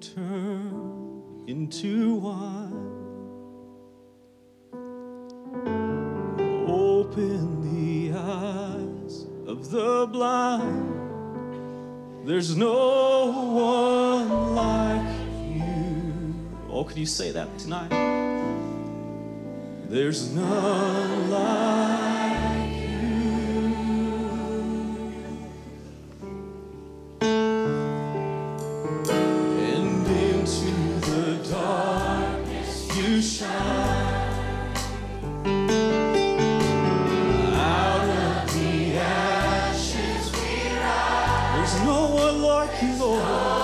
turn into wine. Open the eyes of the blind. There's no one like you. Oh, could you say that tonight? There's none like There's no one like you, Lord.